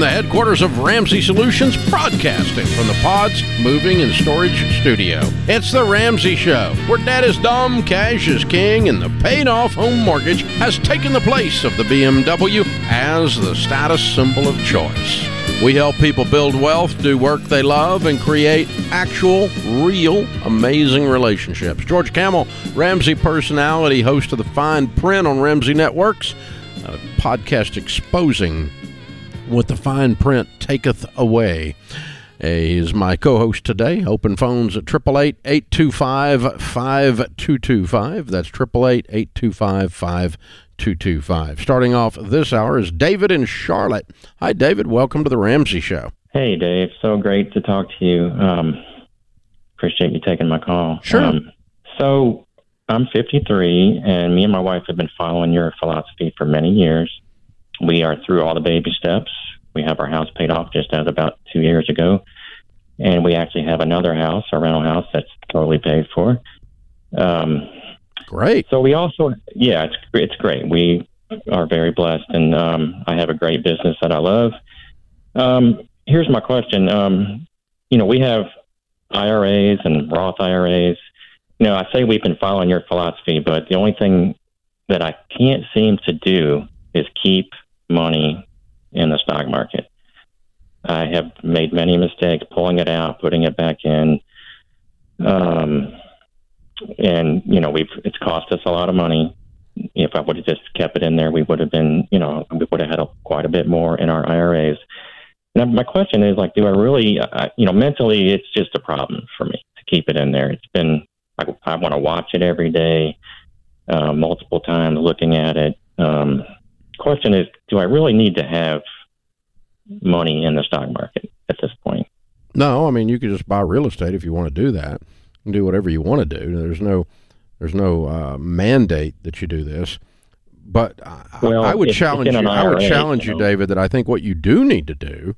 The headquarters of Ramsey Solutions, broadcasting from the Pods Moving and Storage Studio. It's The Ramsey Show, where debt is dumb, cash is king, and the paid off home mortgage has taken the place of the BMW as the status symbol of choice. We help people build wealth, do work they love, and create actual, real, amazing relationships. George Kamel, Ramsey personality, host of The Fine Print on Ramsey Networks, a podcast exposing what the fine print taketh away. He is my co-host today. Open phones at 888-825-5225. That's 888-825-5225. Starting off this hour is David in Charlotte. Hi, David. Welcome to the Ramsey Show. Hey, Dave. So great to talk to you. Um, appreciate you taking my call. Sure. Um, so I'm 53, and me and my wife have been following your philosophy for many years. We are through all the baby steps. We have our house paid off just as about two years ago, and we actually have another house, a rental house that's totally paid for. Um, Great. so we also, yeah, it's it's great. We are very blessed, and um, I have a great business that I love. Um, here's my question. Um, you know, we have IRAs and Roth IRAs. You know, I say we've been following your philosophy, but the only thing that I can't seem to do is keep money in the stock market. I have made many mistakes pulling it out, putting it back in. Um, and you know, we've it's cost us a lot of money. If I would have just kept it in there, we would have been, you know, we would have had a, quite a bit more in our IRAs. And my question is, like, do I really, uh, you know, mentally, it's just a problem for me to keep it in there. It's been, I, I want to watch it every day, uh, multiple times, looking at it. Um, question is, do I really need to have money in the stock market at this point? No, I mean you could just buy real estate if you want to do that. and do whatever you want to do. There's no there's no uh, mandate that you do this. But I, Well, I would if- challenge you. I would challenge you you, know. David, that I think what you do need to do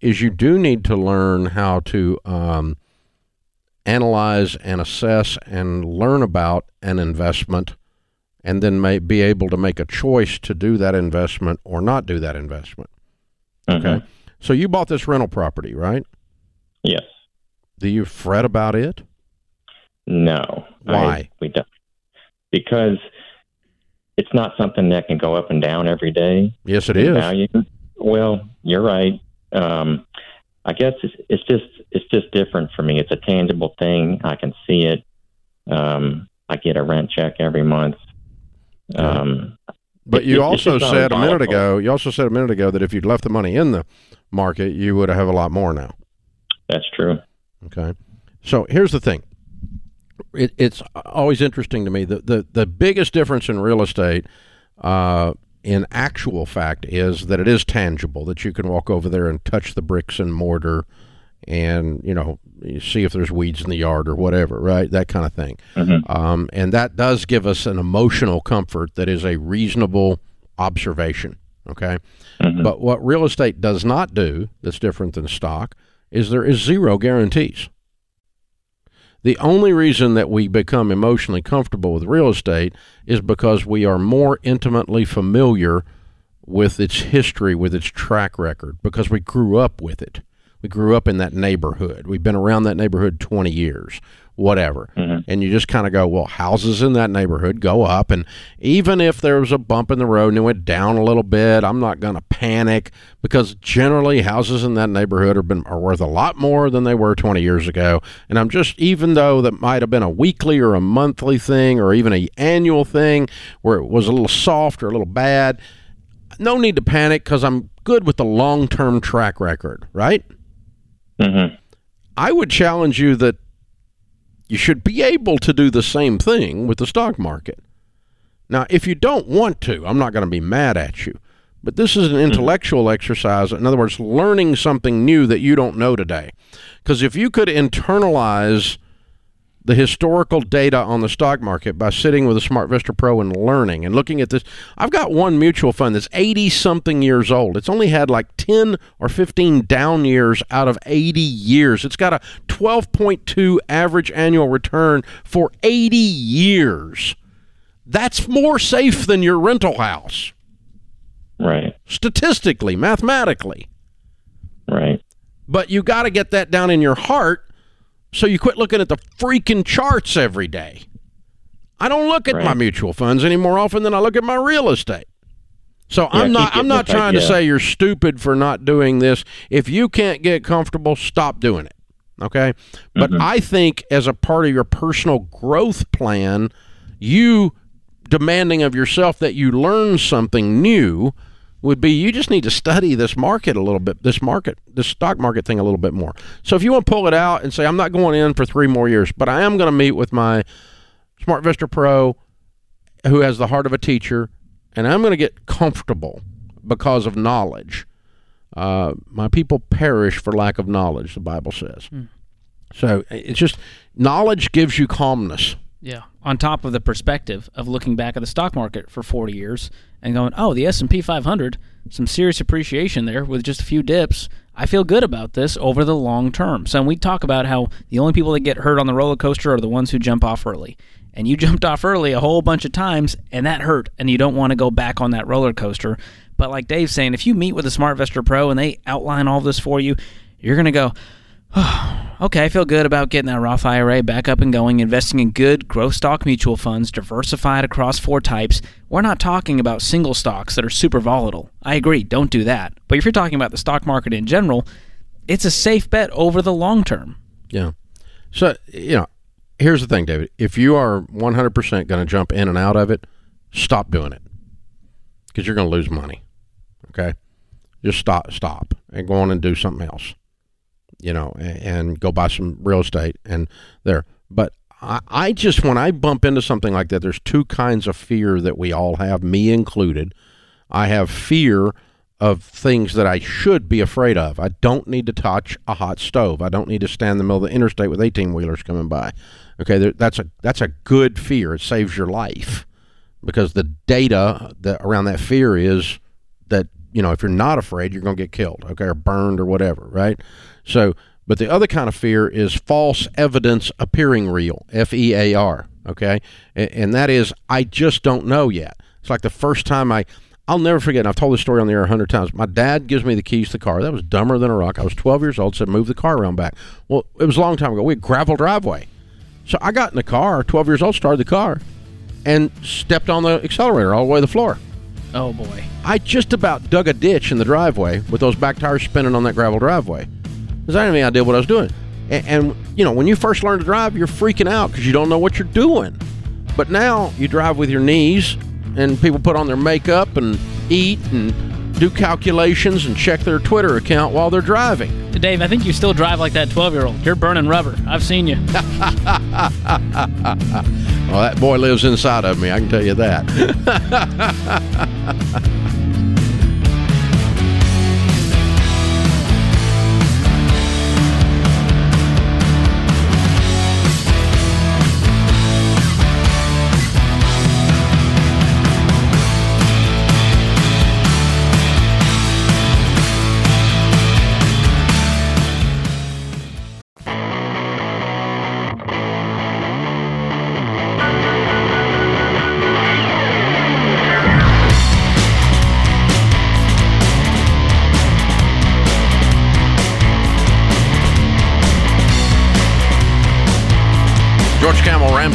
is you do need to learn how to um, analyze and assess and learn about an investment, and then may be able to make a choice to do that investment or not do that investment. Mhm. Okay. So you bought this rental property, right? Yes. Do you fret about it? No. I- Why? we don't. Because it's not something that can go up and down every day. Yes, it is. value. Well, you're right. Um, I guess it's, it's just it's just different for me. It's a tangible thing. I can see it. Um, I get a rent check every month. Um, But you it's also said a minute ago. You also said a minute ago that if you'd left the money in the market, you would have a lot more now. that's true. Okay. So here's the thing. It, it's always interesting to me. The, the, the biggest difference in real estate, uh, in actual fact, is that it is tangible, that you can walk over there and touch the bricks and mortar and, you know, see if there's weeds in the yard or whatever, right? That kind of thing. Mhm. Um, and that does give us an emotional comfort that is a reasonable observation. Okay. Mhm. But what real estate does not do, that's different than stock, is there is zero guarantees. The only reason that we become emotionally comfortable with real estate is because we are more intimately familiar with its history, with its track record, because we grew up with it. We grew up in that neighborhood. We've been around that neighborhood 20 years, whatever. Mhm. And you just kind of go, well, houses in that neighborhood go up. And even if there was a bump in the road and it went down a little bit, I'm not going to panic because generally houses in that neighborhood are, been, are worth a lot more than they were 20 years ago. And I'm just, even though that might have been a weekly or a monthly thing or even a annual thing where it was a little soft or a little bad, no need to panic because I'm good with the long term track record, right? Mhm. I would challenge you that you should be able to do the same thing with the stock market. Now, if you don't want to, I'm not going to be mad at you. But this is an intellectual exercise. In other words, learning something new that you don't know today. Because if you could internalize the historical data on the stock market by sitting with a SmartVestor Pro and learning and looking at this. I've got one mutual fund that's 80 something years old. It's only had like 10 or 15 down years out of 80 years. It's got a 12.2 average annual return for 80 years. That's more safe than your rental house. Right. Statistically, mathematically. Right. But you got to get that down in your heart so you quit looking at the freaking charts every day. I don't look at Right. my mutual funds any more often than I look at my real estate. So Yeah, I'm not I'm not trying to say you're stupid for not doing this. If you can't get comfortable, stop doing it. Okay? But Mhm. I think as a part of your personal growth plan, you demanding of yourself that you learn something new would be you just need to study this market a little bit, this market, this stock market thing a little bit more. So if you want to pull it out and say, I'm not going in for three more years, but I am going to meet with my SmartVestor Pro who has the heart of a teacher, and I'm going to get comfortable because of knowledge. Uh, my people perish for lack of knowledge, the Bible says. So it's just knowledge gives you calmness. Yeah. On top of the perspective of looking back at the stock market for 40 years and going, "Oh, the S&P 500, some serious appreciation there with just a few dips. I feel good about this over the long term." So we talk about how the only people that get hurt on the roller coaster are the ones who jump off early. And you jumped off early a whole bunch of times and that hurt and you don't want to go back on that roller coaster. But like Dave's saying, if you meet with a SmartVestor Pro and they outline all this for you, you're going to go, okay, I feel good about getting that Roth IRA back up and going, investing in good growth stock mutual funds, diversified across four types. We're not talking about single stocks that are super volatile. I agree, don't do that. But if you're talking about the stock market in general, it's a safe bet over the long term. Yeah. So, you know, here's the thing, David. If you are 100% going to jump in and out of it, stop doing it because you're going to lose money. Okay? Just stop, stop and go on and do something else, you know, and, go buy some real estate and there. But I, I just, when I bump into something like that, there's two kinds of fear that we all have, me included. I have fear of things that I should be afraid of. I don't need to touch a hot stove. I don't need to stand in the middle of the interstate with 18 wheelers coming by. Okay, there, that's a that's a good fear. It saves your life because the data that around that fear is that you know if you're not afraid, you're going to get killed, okay, or burned or whatever, right? So, but the other kind of fear is false evidence appearing real, F E A R, okay, and, and that is I just don't know yet. It's like the first time I I'll never forget. And I've told this story on the air a hundred times. My dad gives me the keys to the car. That was dumber than a rock. I was 12 years old. Said move the car around back. Well, it was a long time ago. We had gravel driveway, so I got in the car. 12 years old, started the car, and stepped on the accelerator all the way to the floor. Oh boy. I just about dug a ditch in the driveway with those back tires spinning on that gravel driveway. Because I didn't have any idea what I was doing. And, and you know, when you first learn to drive, you're freaking out because you don't know what you're doing. But now you drive with your knees, and people put on their makeup and eat and do calculations and check their Twitter account while they're driving. Dave, I think you still drive like that 12 year old. You're burning rubber. I've seen you. Well, that boy lives inside of me, I can tell you that.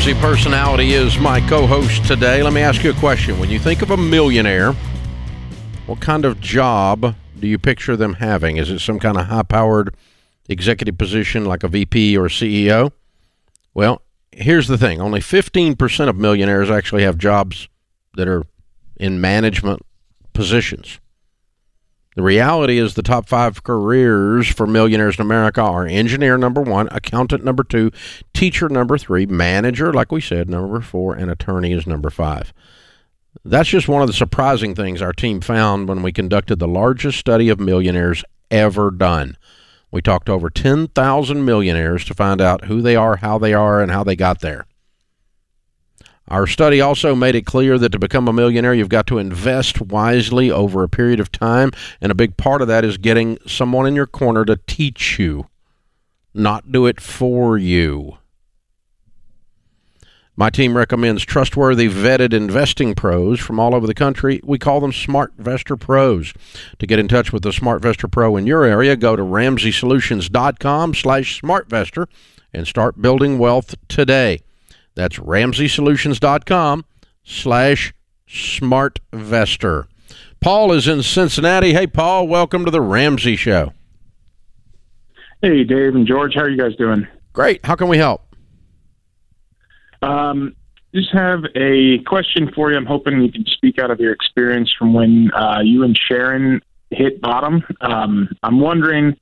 Ramsey personality is my co-host today. Let me ask you a question. When you think of a millionaire, what kind of job do you picture them having? Is it some kind of high-powered executive position like a VP or a CEO? Well, here's the thing. Only 15% of millionaires actually have jobs that are in management positions. The reality is the top five careers for millionaires in America are engineer number one, accountant number two, teacher number three, manager, like we said, number four, and attorney is number five. That's just one of the surprising things our team found when we conducted the largest study of millionaires ever done. We talked to over 10,000 millionaires to find out who they are, how they are, and how they got there. Our study also made it clear that to become a millionaire, you've got to invest wisely over a period of time, and a big part of that is getting someone in your corner to teach you, not do it for you. My team recommends trustworthy, vetted investing pros from all over the country. We call them SmartVestor Pros. To get in touch with the SmartVestor Pro in your area, go to RamseySolutions.com slash SmartVestor and start building wealth today. That's RamseySolutions.com slash SmartVestor. Paul is in Cincinnati. Hey, Paul, welcome to the Ramsey Show. Hey, Dave and George. How are you guys doing? Great. How can we help? Um, just have a question for you. I'm hoping you can speak out of your experience from when uh, you and Sharon hit bottom. Um, I'm wondering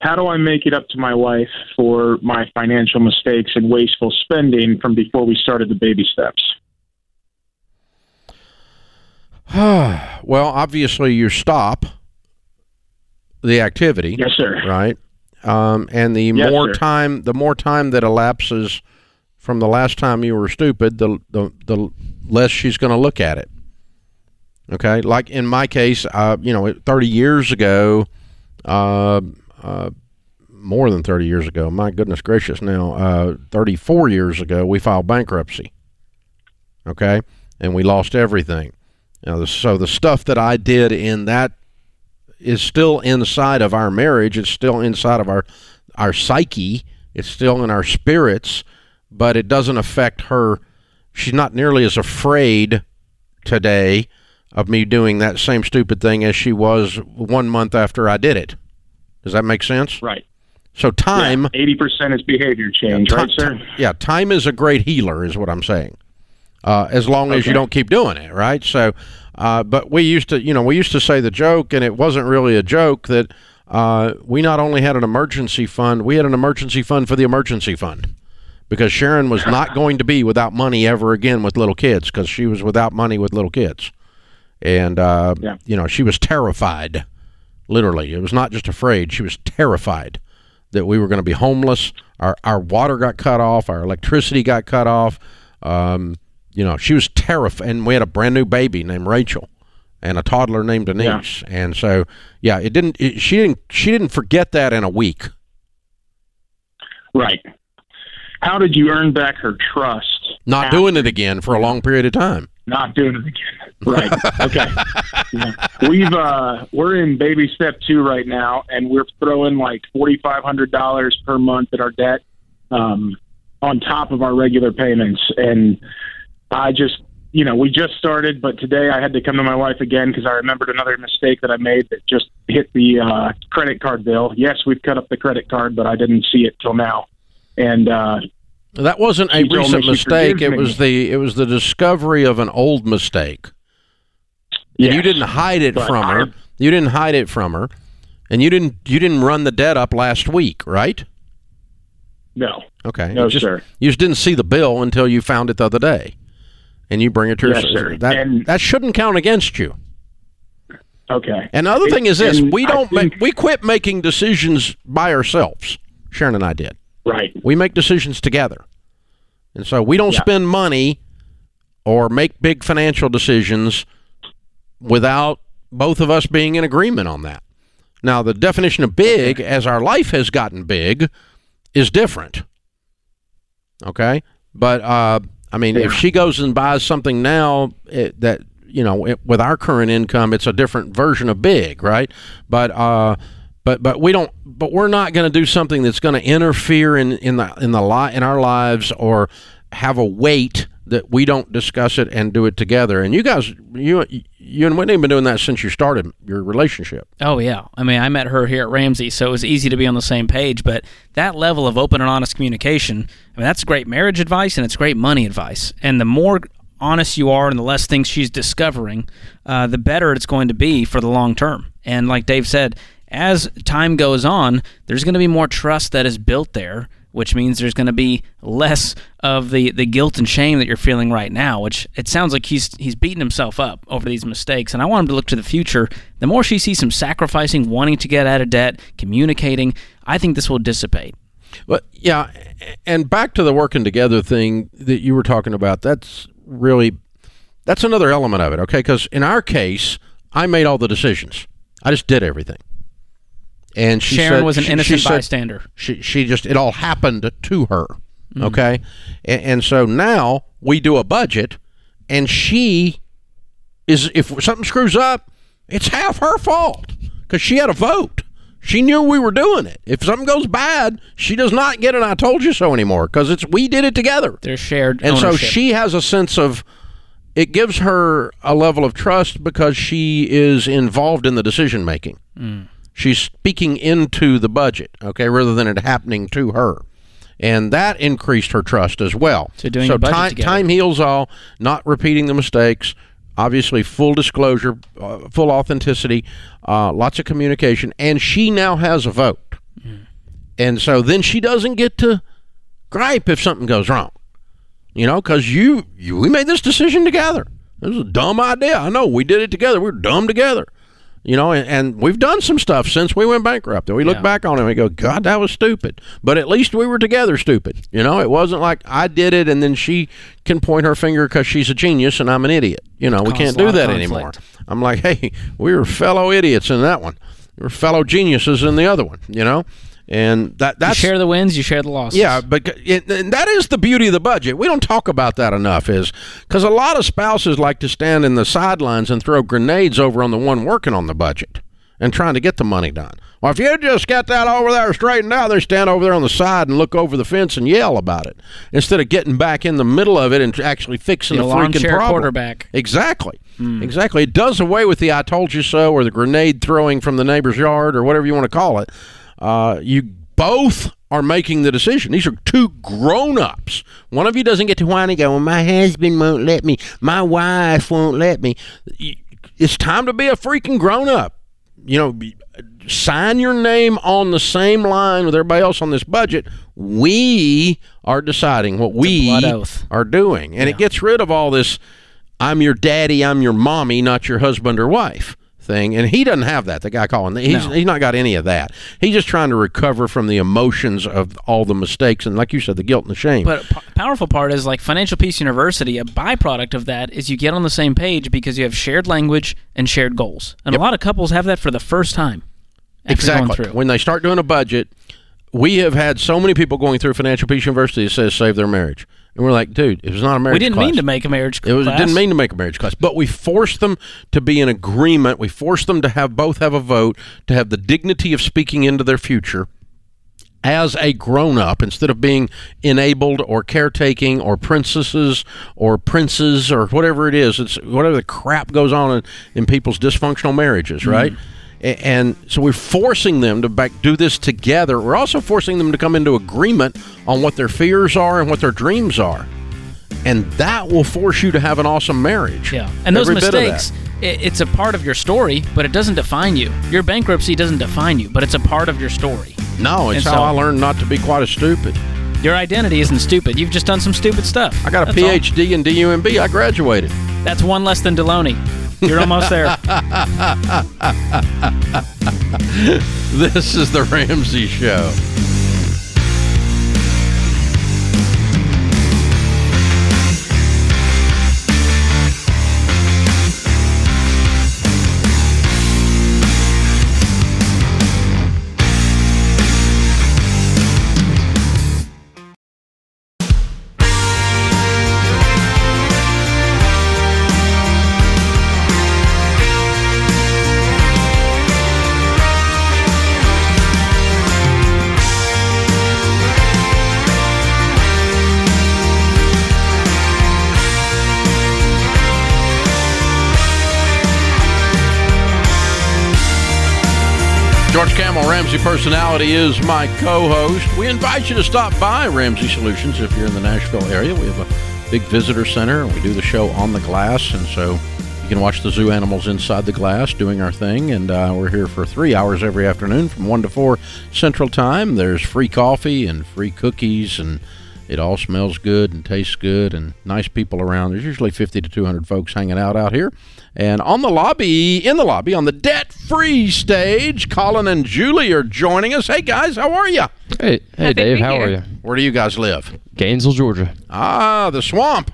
how do I make it up to my wife for my financial mistakes and wasteful spending from before we started the baby steps? well, obviously, you stop the activity. Yes, sir. Right. Um, and the Yes, more sir. time, the more time that elapses from the last time you were stupid, the the, the less she's going to look at it. Okay, like in my case, uh, you know, 30 years ago, uh, uh, more than 30 years ago. My goodness gracious, now uh, 34 years ago, we filed bankruptcy. Okay, and we lost everything. Now, so the stuff that I did in that is still inside of our marriage. It's still inside of our our psyche. It's still in our spirits, but it doesn't affect her. She's not nearly as afraid today of me doing that same stupid thing as she was one month after I did it. Does that make sense? Right. So time, Eighty percent is behavior change, ti- right, sir? ti- yeah, time is a great healer, is what I'm saying. Uh, as long as you don't keep doing it, right? So, uh, but we used to, you know, we used to say the joke, and it wasn't really a joke that uh, we not only had an emergency fund, we had an emergency fund for the emergency fund because Sharon was not going to be without money ever again with little kids because she was without money with little kids, and uh, Yeah. you know she was terrified, literally. It was not just afraid; she was terrified that we were going to be homeless. Our our water got cut off. Our electricity got cut off. Um, you know, she was terrified, and we had a brand new baby named Rachel, and a toddler named Denise. And so, yeah, it didn't. It, she didn't. She didn't forget that in a week. Right. How did you earn back her trust? Not after doing it again for a long period of time. Not doing it again. Right. Okay. Yeah. We've uh we're in baby step two right now and we're throwing like forty five hundred dollars per month at our debt, um, on top of our regular payments. And I just you know, we just started, but today I had to come to my wife again because I remembered another mistake that I made that just hit the uh, credit card bill. Yes, we've cut up the credit card, but I didn't see it till now. And uh, That wasn't a She recent mistake. It was the it was the discovery of an old mistake. And you didn't hide it from her. You didn't hide it from her, and you didn't you didn't run the debt up last week, right? no, Okay. No, you just, sir. You just didn't see the bill until you found it the other day, and you bring it to her. Yes, sir. That And- that shouldn't count against you. okay. And the other thing is this: we don't think- make we quit making decisions by ourselves. Sharon and I did. Right. We make decisions together. And so we don't Yeah. spend money or make big financial decisions without both of us being in agreement on that. Now, the definition of big, as our life has gotten big, is different. Okay? But, uh, I mean, if she goes and buys something now it, that, you know, it, with our current income, it's a different version of big, right? But, uh, but but we don't but we're not going to do something that's going to interfere in in the in the li- in our lives or have a weight that we don't discuss it and do it together and you guys you you and Whitney have been doing that since you started your relationship Oh yeah. I mean, I met her here at Ramsey, so it was easy to be on the same page. But that level of open and honest communication, I mean, that's great marriage advice and it's great money advice. And the more honest you are, and the less things she's discovering, uh, the better it's going to be for the long term. And like Dave said, as time goes on, there's going to be more trust that is built there. Which means there's going to be less of the, the guilt and shame that you're feeling right now. Which it sounds like he's he's beating himself up over these mistakes, and I want him to look to the future. The more she sees him sacrificing, wanting to get out of debt, communicating, I think this will dissipate. but yeah and back to the working together thing that you were talking about that's really that's another element of it okay because in our case I made all the decisions I just did everything and she Sharon said- was an she- innocent she said- bystander. she she just it all happened to her mm. Okay, and, and so now we do a budget, and she is if something screws up, it's half her fault because she had a vote. She knew we were doing it. If something goes bad, she does not get an "I told you so" anymore because it's we did it together. They're shared And so she has a sense of it gives her a level of trust because she is involved in the decision making. Mm. She's speaking into the budget, okay, rather than it happening to her. And that increased her trust as well. So doing so time, together. time heals all, not repeating the mistakes, obviously full disclosure, uh, full authenticity, uh, lots of communication, and she now has a vote. And so then she doesn't get to gripe if something goes wrong. You know, because you, you, we made this decision together. It was a dumb idea. I know we did it together. We were dumb together. You know, and, and we've done some stuff since we went bankrupt. And we look back on it and we go, God, that was stupid. But at least we were together stupid. You know, it wasn't like I did it and then she can point her finger because she's a genius and I'm an idiot. You know, we can't do that anymore. I'm like, hey, we were fellow idiots in that one. We were fellow geniuses in the other one, you know? And that you that's share the wins, you share the losses. yeah, but it, and that is the beauty of the budget. We don't talk about that enough, is because a lot of spouses like to stand in the sidelines and throw grenades over on the one working on the budget and trying to get the money done. Well, if you just got that over there straightened out, they stand over there on the side and look over the fence and yell about it instead of getting back in the middle of it and actually fixing The the, freaking problem. quarterback. Exactly. Hmm. Exactly. It does away with the "I told you so" or the grenade throwing from the neighbor's yard or whatever you want to call it. Uh, you both are making the decision. These are two grown-ups. One of you doesn't get to whine and go, well, "My husband won't let me. My wife won't let me." It's time to be a freaking grown-up. You know, sign your name on the same line with everybody else on this budget. We are deciding what we are doing, and it gets rid of all this I'm your daddy, I'm your mommy, not your husband or wife thing. And he doesn't have that. The guy calling, he's No. he's not got any of that. He's just trying to recover from the emotions of all the mistakes and, like you said, the guilt and the shame. But p- powerful part is like Financial Peace University. A byproduct of that is you get on the same page because you have shared language and shared goals. And a lot of couples have that for the first time. Exactly. When they start doing a budget, we have had so many people going through Financial Peace University that says save their marriage, and we're like, dude, it was not a marriage. we didn't class. mean to make a marriage It was class. didn't mean to make a marriage class, but we forced them to be in agreement. We forced them to have both have a vote, to have the dignity of speaking into their future as a grown up instead of being enabled or caretaking or princesses or princes or whatever it is. It's whatever the crap goes on in, in people's dysfunctional marriages, right? A- And so we're forcing them to back, do this together. We're also forcing them to come into agreement on what their fears are and what their dreams are and that will force you to have an awesome marriage. Yeah, and those Every bit of that. mistakes, it, it's a part of your story, but it doesn't define you. Your bankruptcy doesn't define you, but it's a part of your story. No, it's And how so- I learned not to be quite as stupid. Your identity isn't stupid. You've just done some stupid stuff. I got a That's all. PhD in DUMB. I graduated. That's one less than Delony. You're almost there. This is the Ramsey Show. Personality, is my co host. We invite you to stop by Ramsey Solutions if you're in the Nashville area. We have a big visitor center and we do the show on the glass. And so you can watch the zoo animals inside the glass doing our thing. And uh, we're here for three hours every afternoon from 1 to 4 Central Time. There's free coffee and free cookies and it all smells good and tastes good and nice people around. There's usually 50 to 200 folks hanging out out here. And on the lobby, in the lobby, on the debt free stage, Colin and Julie are joining us. Hey guys, how are you? Hey, hey, to Dave. How here. are you? Where do you guys live? Gainesville, Georgia. Ah, the swamp.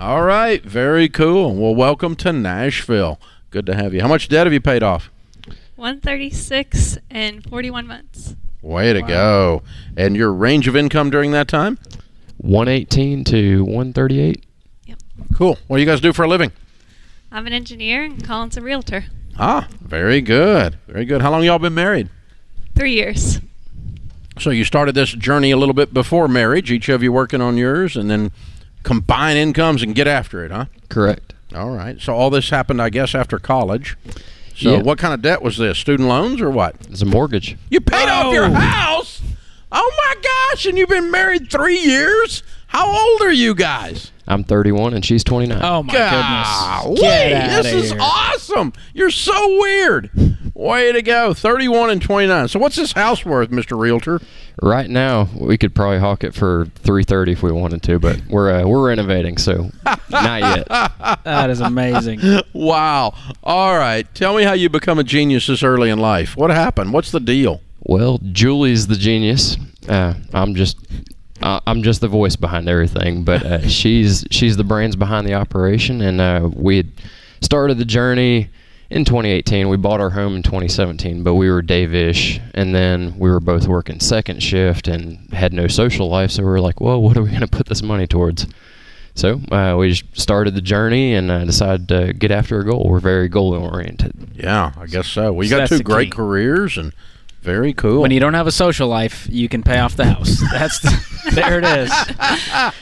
All right, very cool. Well, welcome to Nashville. Good to have you. How much debt have you paid off? 136 and 41 months. Way to go. And your range of income during that time? 118 to 138. Yep. Cool. What do you guys do for a living? I'm an engineer and Colin's a realtor. Ah, very good. Very good. How long y'all been married? Three years. So you started this journey a little bit before marriage, each of you working on yours, and then combine incomes and get after it, huh? Correct. All right. So all this happened, I guess, after college. So Yeah. what kind of debt was this? Student loans or what? It's a mortgage. You paid off your Oh. house. Oh my gosh! And you've been married three years. How old are you guys? I'm 31 and she's 29. Oh my Golly, goodness! Get this outta is awesome. You're so weird. Way to go. 31 and 29. So what's this house worth, Mr. Realtor? Right now, we could probably hawk it for 330 if we wanted to, but we're uh, we're renovating, so not yet. That is amazing. Wow. All right. Tell me how you become a genius this early in life. What happened? What's the deal? Well, Julie's the genius. Uh, I'm just uh, I'm just the voice behind everything, but uh, she's she's the brains behind the operation, and uh, we had started the journey in 2018. We bought our home in 2017, but we were day-ish, and then we were both working second shift and had no social life. So we were like, well, what are we going to put this money towards? So uh, we just started the journey and uh, decided to get after a goal. We're very goal-oriented. Yeah, I guess so. Well, you So got two great key. careers and very cool. When you don't have a social life, you can pay off the house. That's the, there it is.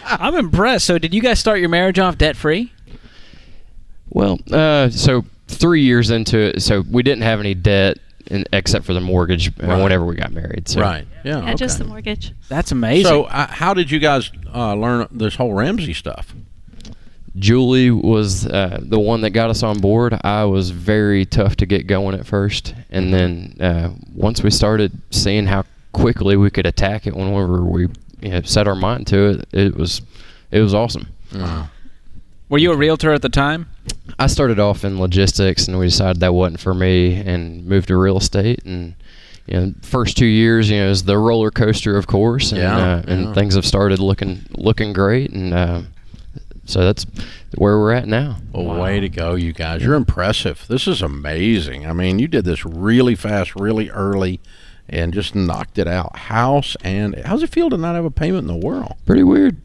I'm impressed. So, did you guys start your marriage off debt free? Well, uh, so three years into it, so we didn't have any debt in, except for the mortgage Right. whenever we got married. So. right. Yeah. Yeah, just the mortgage. That's amazing. So, uh, how did you guys uh, learn this whole Ramsey stuff? Julie was uh, the one that got us on board. I was very tough to get going at first, and then uh, once we started seeing how quickly we could attack it whenever we you know, set our mind to it, it was it was awesome. Were you a realtor at the time? I started off in logistics, and we decided that wasn't for me, and moved to real estate. And you know, first two years, you know, is the roller coaster, of course, and Yeah, uh, and yeah. things have started looking looking great, and uh, so that's where we're at now. Well, way to go, you guys. You're impressive. This is amazing. I mean, you did this really fast, really early, and just knocked it out. House and how's it feel to not have a payment in the world? Pretty weird.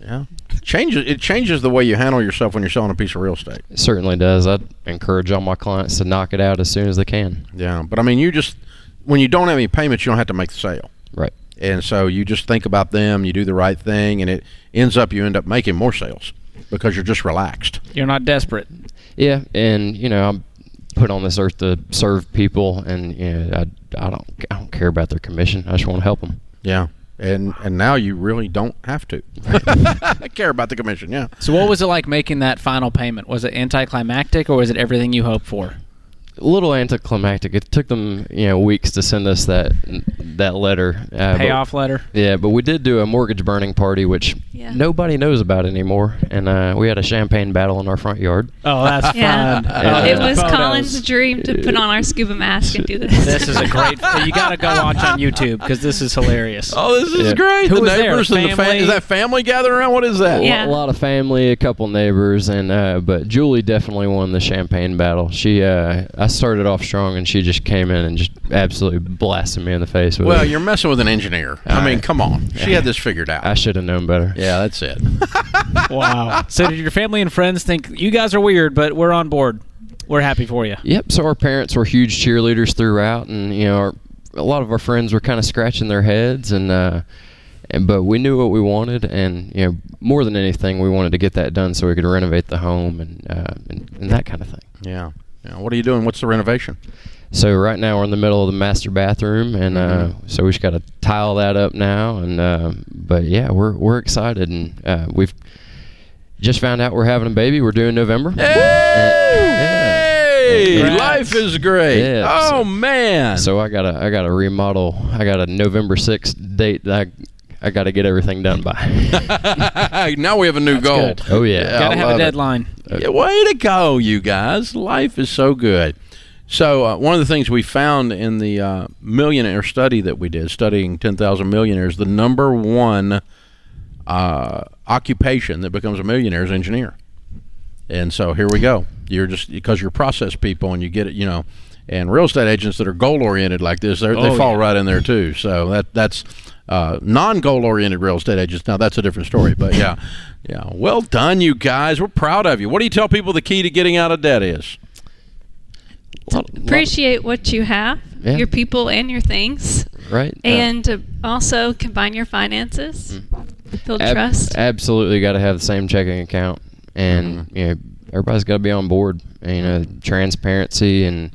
Yeah, changes. It changes the way you handle yourself when you're selling a piece of real estate. It certainly does. I'd encourage all my clients to knock it out as soon as they can. Yeah, but I mean, you just when you don't have any payments, you don't have to make the sale, Right. and so you just think about them. You do the right thing, and it ends up you end up making more sales because you're just relaxed. You're not desperate. Yeah, and you know I'm put on this earth to serve people, and you know I, I don't I don't care about their commission. I just want to help them. Yeah. And and now you really don't have to care about the commission. Yeah. So, what was it like making that final payment? Was it anticlimactic, or was it everything you hoped for? A little anticlimactic. It took them you know weeks to send us that that letter. Uh, but- Payoff letter. Yeah, but we did do a mortgage burning party, which Yeah. nobody knows about anymore, and uh, we had a champagne battle in our front yard. Oh, that's Yeah. fun. Yeah. It was photos. Colin's dream to put on our scuba mask and do this. This is a great. you got to go watch on YouTube because this is hilarious. Oh, this is Yeah. great. Who the was there? neighbors and the Family? family. Is that family gathering around? What is that? Yeah. A lot of family, a couple neighbors, and uh, but Julie definitely won the champagne battle. She, uh, I started off strong, and she just came in and just absolutely blasted me in the face with Well, it. you're messing with an engineer. I mean, come on. She had this figured out. I should have known better. yeah, that's it. Wow. So, did your family and friends think you guys are weird, but we're on board? We're happy for you. Yep. So our parents were huge cheerleaders throughout, and you know, our, a lot of our friends were kind of scratching their heads, and uh, and but we knew what we wanted, and you know, more than anything, we wanted to get that done so we could renovate the home and uh, and, and that kind of thing. Yeah. Yeah. What are you doing? What's the renovation? So right now we're in the middle of the master bathroom, and uh, so we just got to tile that up now. And uh, but yeah, we're we're excited, and uh, we've just found out we're having a baby. We're doing November. Hey, Congrats. life is great. Yeah, oh so- man. So I gotta I gotta remodel. I got a November sixth date that I I gotta get everything done by. now we have a new That's goal. good. oh yeah. Got to I have a love it. deadline. Yeah, way to go, you guys. Life is so good. So, uh, one of the things we found in the uh, millionaire study that we did, studying 10,000 millionaires, the number one uh, occupation that becomes a millionaire is engineer. And so here we go. You're just because you're process people and you get it, you know. And real estate agents that are goal oriented like this, they're they Oh, fall yeah. right in there too. So that that's uh, non-goal oriented real estate agents. Now that's a different story, but yeah, yeah. Well done, you guys. We're proud of you. What do you tell people the key to getting out of debt is? Appreciate what you have, Yeah. your people and your things, right? Uh, and to also combine your finances, build ab- trust. Absolutely, got to have the same checking account, and you know everybody's got to be on board. And, you know, transparency and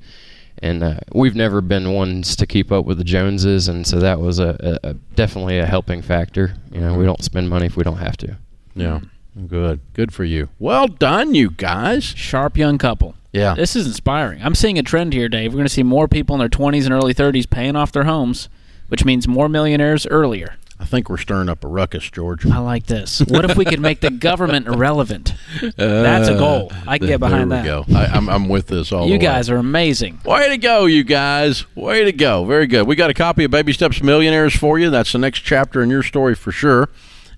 and uh, we've never been ones to keep up with the Joneses, and so that was a, a, a definitely a helping factor. You know, we don't spend money if we don't have to. Yeah, good, good for you. Well done, you guys. Sharp young couple. Yeah, This is inspiring. I'm seeing a trend here, Dave. We're going to see more people in their 20s and early 30s paying off their homes, which means more millionaires earlier. I think we're stirring up a ruckus, George. I like this. What if we could make the government irrelevant? That's a uh, goal. I can get behind there that. we go. I, I'm, I'm with this all. You the way. guys are amazing. Way to go, you guys. Way to go. Very good. We got a copy of Baby Steps Millionaires for you. That's the next chapter in your story for sure.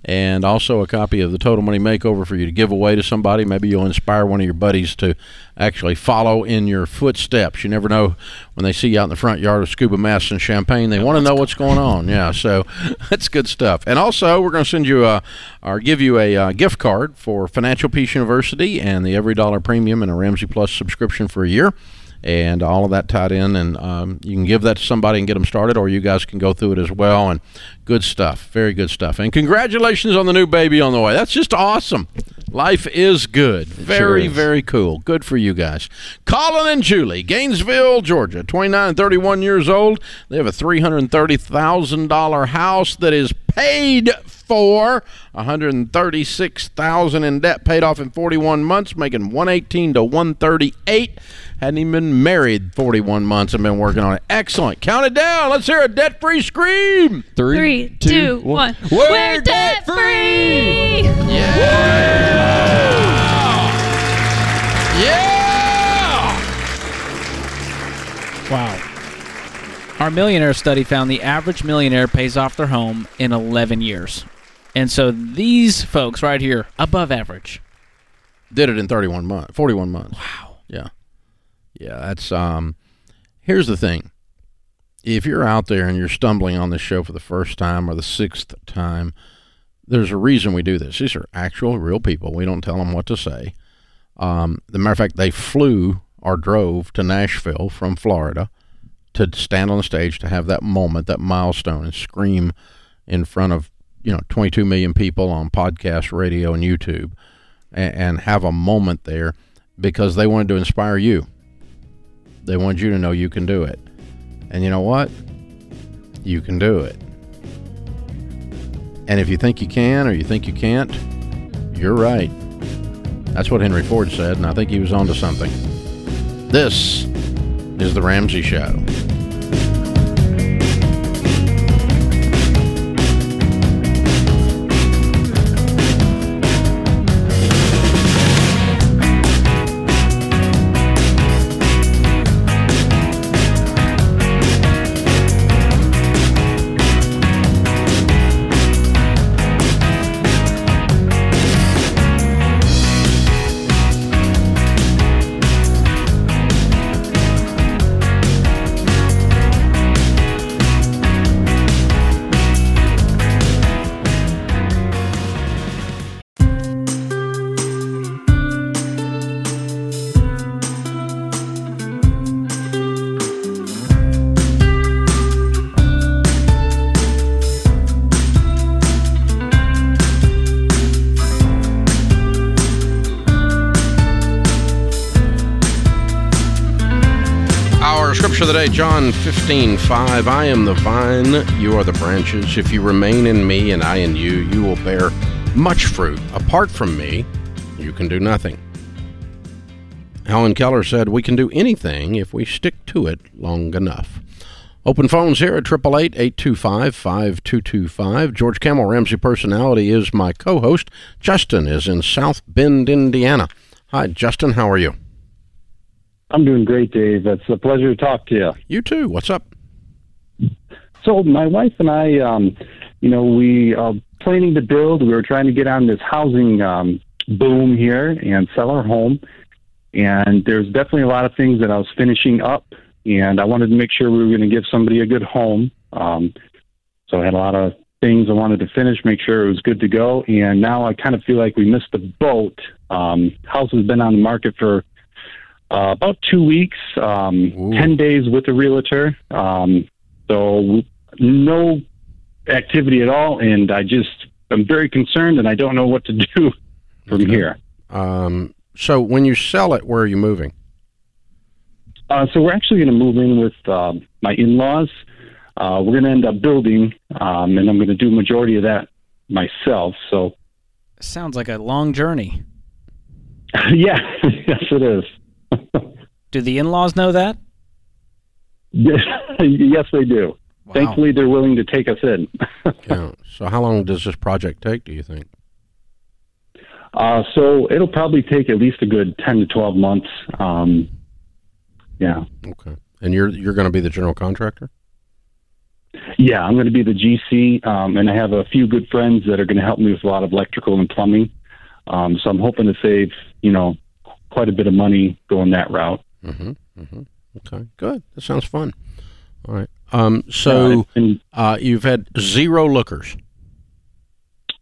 And also a copy of the Total Money Makeover for you to give away to somebody. Maybe you'll inspire one of your buddies to actually follow in your footsteps. You never know when they see you out in the front yard with scuba masks and champagne. They want to know what's going on. Yeah, so that's good stuff. And also, we're going to send you a, or give you a uh, gift card for Financial Peace University and the EveryDollar Premium and a Ramsey Plus subscription for a year and all of that tied in. And um, you can give that to somebody and get them started, or you guys can go through it as well. And good stuff, very good stuff. And congratulations on the new baby on the way. That's just awesome. Life is good. Very, is. very cool. Good for you guys. Colin and Julie, Gainesville, Georgia, 29 and 31 years old. They have a $330,000 house that is paid for 136,000 in debt paid off in 41 months making 118 to 138 hadn't even been married 41 months and been working on it excellent count it down let's hear a debt-free scream Three, two, one. We're We're debt free. Yeah. yeah Wow. Our millionaire study found the average millionaire pays off their home in 11 years. And so these folks right here, above average. did it in 31 months 41 months. Wow. Yeah. Yeah that's um here's the thing. If you're out there and you're stumbling on this show for the first time or the sixth time there's a reason we do this. These are actual real people. We don't tell them what to say. Um the matter of fact they flew or drove to nashville from florida to stand on the stage to have that moment that milestone and scream in front of you know 22 million people on podcast radio and youtube and, and have a moment there because they wanted to inspire you. They wanted you to know you can do it. And you know what? You can do it. And if you think you can or you think you can't, you're right. That's what Henry Ford said, and I think he was onto something. This is The Ramsey Show. Scripture of the day, John 15, 5. I am the vine, you are the branches. If you remain in me and I in you, you will bear much fruit. Apart from me, you can do nothing. Helen Keller said, We can do anything if we stick to it long enough. Open phones here at 888 825 5225. George Kamel Ramsey Personality is my co host. Justin is in South Bend, Indiana. Hi, Justin. How are you? I'm doing great, Dave. It's a pleasure to talk to you. You too. What's up? So, my wife and I, um, you know, we are planning to build. We were trying to get on this housing um, boom here and sell our home. And there's definitely a lot of things that I was finishing up, and I wanted to make sure we were going to give somebody a good home. Um, so I had a lot of things I wanted to finish, make sure it was good to go, and now I kind of feel like we missed the boat. Um, house has been on the market for uh, about two weeks, um, Ooh. ten days with the realtor. Um, so no activity at all, and I just I'm very concerned, and I don't know what to do from Okay. here. Um, so when you sell it, where are you moving? Uh, so we're actually going to move in with um, my in-laws. Uh, we're going to end up building, um, and I'm going to do majority of that myself. So Sounds like a long journey. yeah, yes, it is. Do the in-laws know that? yes, they do. Wow. Thankfully, they're willing to take us in. Yeah. So how long does this project take? Do you think? uh, so it'll probably take at least a good ten to twelve months. Um, yeah, Okay. And you're you're going to be the general contractor? yeah. I'm going to be the GC, um, and I have a few good friends that are going to help me with a lot of electrical and plumbing. Um, so I'm hoping to save, you know, quite a bit of money going that route. Mm-hmm. Mm-hmm. Okay. Good. That sounds fun. All right. Um. So Uh, you've had zero lookers.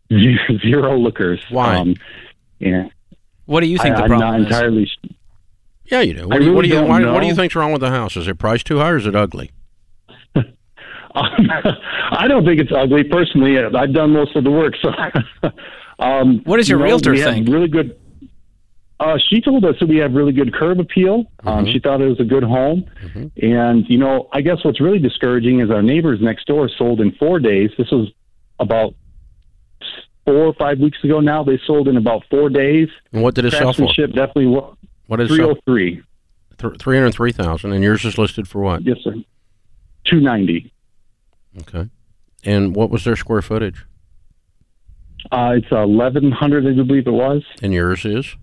zero lookers. Why? Um, yeah, What do you think I, the I'm not problem is? entirely. Yeah, you do. What do you, what do really you why, what do you think's wrong with the house? Is it priced too high or is it ugly? I don't think it's ugly personally. I've done most of the work, so. um, What does your you know, realtor think? Really good. Uh, she told us that we have really good curb appeal. Um, Mhm. she thought it was a good home, Mhm. and you know, I guess what's really discouraging is our neighbors next door sold in four days. This was about four or five weeks ago. Now they sold in about four days. And what did it sell for? Definitely What did it three sell? oh three. Th- Three hundred three thousand, and yours is listed for what? Yes, sir. Two ninety. Okay. And what was their square footage? Uh, it's eleven hundred, I believe it was. And yours is?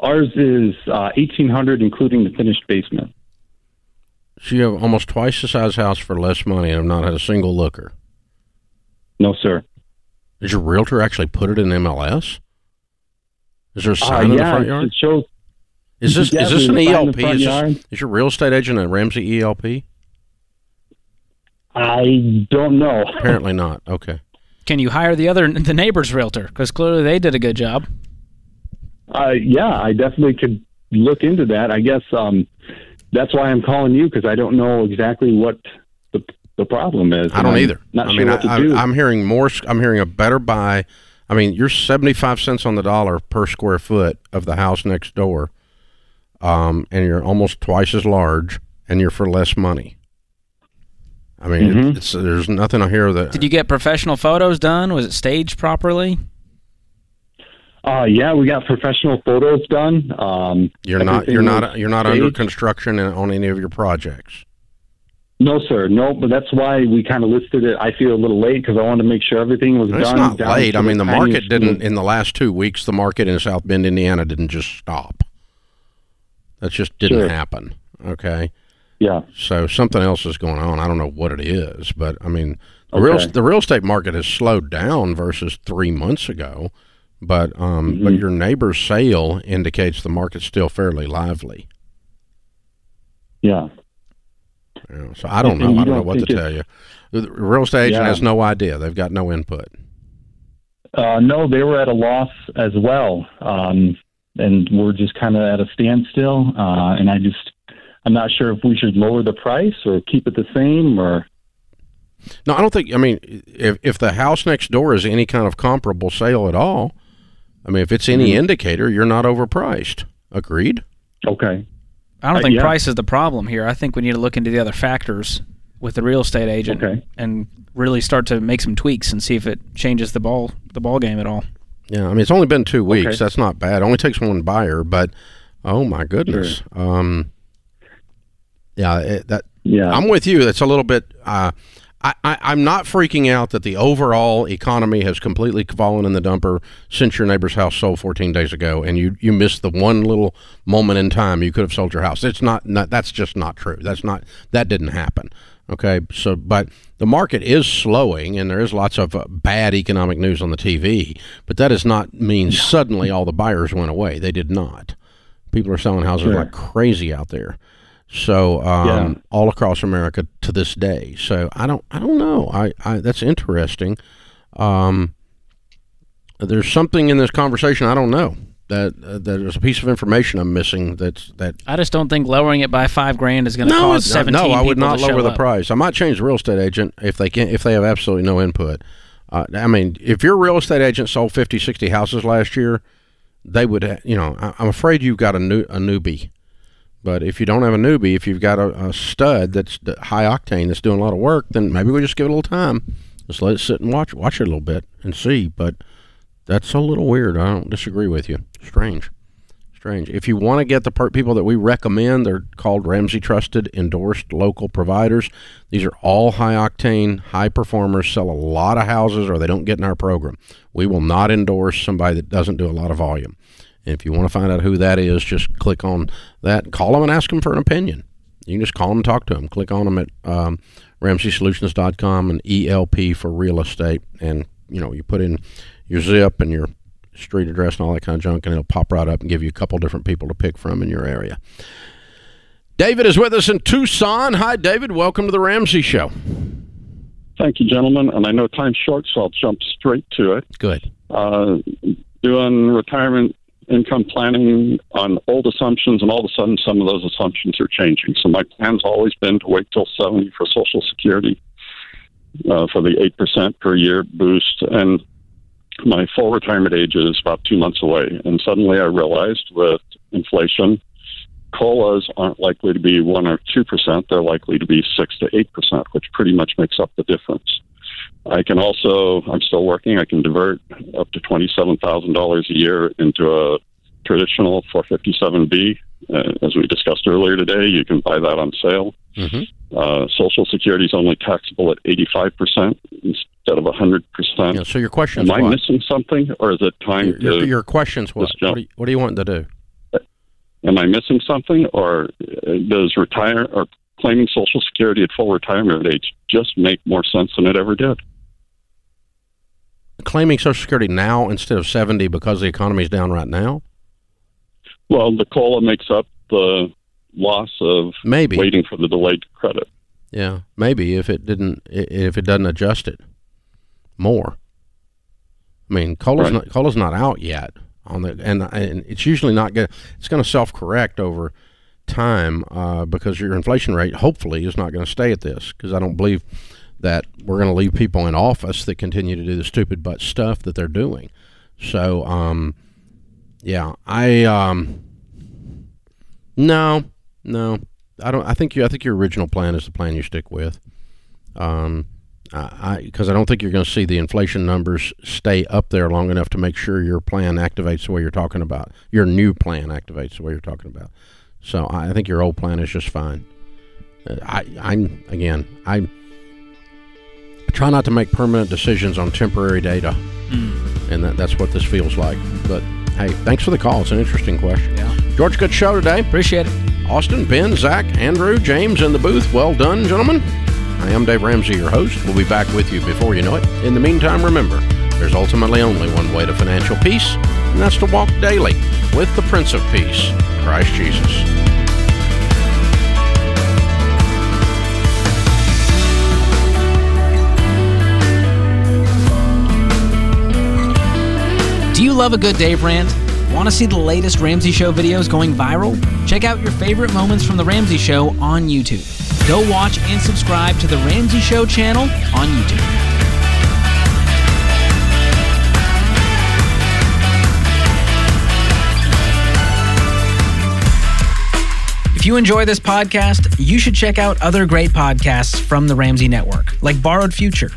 Ours is uh, eighteen hundred, including the finished basement. So you have almost twice the size house for less money and have not had a single looker. No, sir. Did your realtor actually put it in MLS? Is there a Uh, sign in the yeah, front it- yard? it shows. Is this yeah, is this an a sign in the ELP? Is, this, is your real estate agent a Ramsey ELP? I don't know. Apparently not. Okay. Can you hire the other the neighbor's realtor? Because clearly they did a good job. Uh, yeah, I definitely could look into that. I guess um, that's why I'm calling you because I don't know exactly what the the problem is. I don't I'm either. Not I sure mean, what to I, do. I, I'm hearing more. s- I'm hearing a better buy. I mean, you're 75 cents on the dollar per square foot of the house next door, um, and you're almost twice as large, and you're for less money. I mean, Mhm. it's, there's nothing I hear that. Did you get professional photos done? Was it staged properly? Uh, yeah, we got professional photos done. Um, You're not. You're not. You're not under construction on any of your projects. No, sir. No, but that's why we kind of listed it. I feel a little late because I wanted to make sure everything was It's done. not late. I mean, the market didn't. In the last two weeks, the market in South Bend, Indiana, didn't just stop. That just didn't Sure. happen. Okay. Yeah. So something else is going on. I don't know what it is, but I mean, the real the real estate market has slowed down versus three months ago. But um, but Mhm. your neighbor's sale indicates the market's still fairly lively. Yeah. Know, so I don't And know. I don't know don't what to tell you. The real estate agent Yeah. has no idea. They've got no input. Uh, no, they were at a loss as well, um, and we're just kind of at a standstill. Uh, and I just, I'm not sure if we should lower the price or keep it the same, or No, I don't think. I mean, if if the house next door is any kind of comparable sale at all, I mean, if it's any Mhm. indicator, you're not overpriced. Agreed. okay, I don't Uh, think yeah. price is the problem here. I think we need to look into the other factors with the real estate agent Okay. and really start to make some tweaks and see if it changes the ball the ball game at all. Yeah, I mean, it's only been two weeks. Okay. That's not bad. It only takes one buyer, but oh my goodness. Um, yeah, it, that yeah, I'm with you. That's a little bit. Uh, I, I, I'm not freaking out that the overall economy has completely fallen in the dumper since your neighbor's house sold 14 days ago, and you you missed the one little moment in time you could have sold your house. It's not, not that's just not true. That's not that didn't happen. Okay, so but the market is slowing, and there is lots of uh, bad economic news on the TV. But that does not mean suddenly all the buyers went away. They did not. People are selling houses Sure. like crazy out there. So um, Yeah. all across America to this day. So I don't I don't know. I, I that's interesting. Um, there's something in this conversation I don't know. That uh, that there's a piece of information I'm missing. That's that I just don't think lowering it by five grand is going to cause seventeen. No, I would not lower the up. price. I might change the real estate agent if they can if they have absolutely no input. Uh, I mean, if your real estate agent sold 50, 60 houses last year, they would. You know, I, I'm afraid you've got a new a newbie. But if you don't have a newbie, if you've got a, a stud that's high octane that's doing a lot of work, then maybe we just give it a little time. Just let it sit and watch watch it a little bit and see. But that's a little weird. I don't disagree with you. Strange. Strange. If you want to get the per- people that we recommend, they're called Ramsey Trusted Endorsed Local Providers. These are all high octane, high performers, sell a lot of houses, or they don't get in our program. We will not endorse somebody that doesn't do a lot of volume. And if you want to find out who that is, just click on that, call them, and ask them for an opinion. You can just call them and talk to them. Click on them at um, RamseySolutions.com and ELP for real estate, and you know you put in your zip and your street address and all that kind of junk, and it'll pop right up and give you a couple different people to pick from in your area. David is with us in Tucson. Hi, David. Welcome to the Ramsey Show. Thank you, gentlemen. And I know time's short, so I'll jump straight to it. Good. Uh, doing retirement income planning on old assumptions, and all of a sudden, some of those assumptions are changing. So my plan's always been to wait till 70 for Social Security uh, for the 8% per year boost. And my full retirement age is about two months away. And suddenly I realized with inflation, COLAs aren't likely to be 1 or 2%. They're likely to be 6 to 8%, which pretty much makes up the difference. I can also, I'm still working, I can divert up to $27,000 a year into a traditional 457B. Uh, as we discussed earlier today, you can buy that on sale. Mm-hmm. Uh, Social Security is only taxable at 85% instead of 100%. Yeah, so your question Am I what? missing something, or is it time Your, your, to? your question's what? What are, you, what are you wanting to do? Am I missing something, or uh, does retire or claiming Social Security at full retirement age just make more sense than it ever did? Claiming Social Security now instead of 70 because the economy is down right now? Well, the COLA makes up the loss of Maybe. waiting for the delayed credit. Yeah, maybe if it didn't, if it doesn't adjust it more. I mean, cola's Right. not cola's not out yet on the, and and it's usually not going. It's going to self correct over time uh, because your inflation rate hopefully is not going to stay at this. Because I don't believe that we're going to leave people in office that continue to do the stupid butt stuff that they're doing. So, um, yeah, I um, no, no, I don't. I think you. I think your original plan is the plan you stick with. Um, I because I, don't think you're going to see the inflation numbers stay up there long enough to make sure your plan activates the way you're talking about. Your new plan activates the way you're talking about. So I, I think your old plan is just fine. Uh, I, I'm again. I try not to make permanent decisions on temporary data, mm. and that, that's what this feels like. But hey, thanks for the call. It's an interesting question. Yeah. George, good show today. Appreciate it. Austin, Ben, Zach, Andrew, James in the booth. Well done, gentlemen. I am Dave Ramsey, your host. We'll be back with you before you know it. In the meantime, remember, there's ultimately only one way to financial peace, and that's to walk daily with the Prince of Peace, Christ Jesus. Do you love a good Dave rant? Want to see the latest Ramsey Show videos going viral? Check out your favorite moments from The Ramsey Show on YouTube. Go watch and subscribe to The Ramsey Show channel on YouTube. If you enjoy this podcast, you should check out other great podcasts from the Ramsey Network, like Borrowed Future.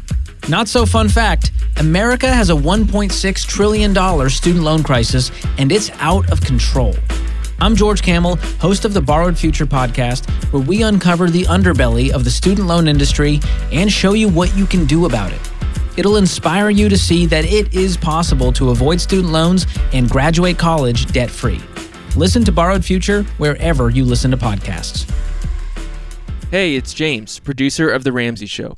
Not so fun fact America has a $1.6 trillion student loan crisis, and it's out of control. I'm George Kamel, host of the Borrowed Future podcast, where we uncover the underbelly of the student loan industry and show you what you can do about it. It'll inspire you to see that it is possible to avoid student loans and graduate college debt free. Listen to Borrowed Future wherever you listen to podcasts. Hey, it's James, producer of The Ramsey Show.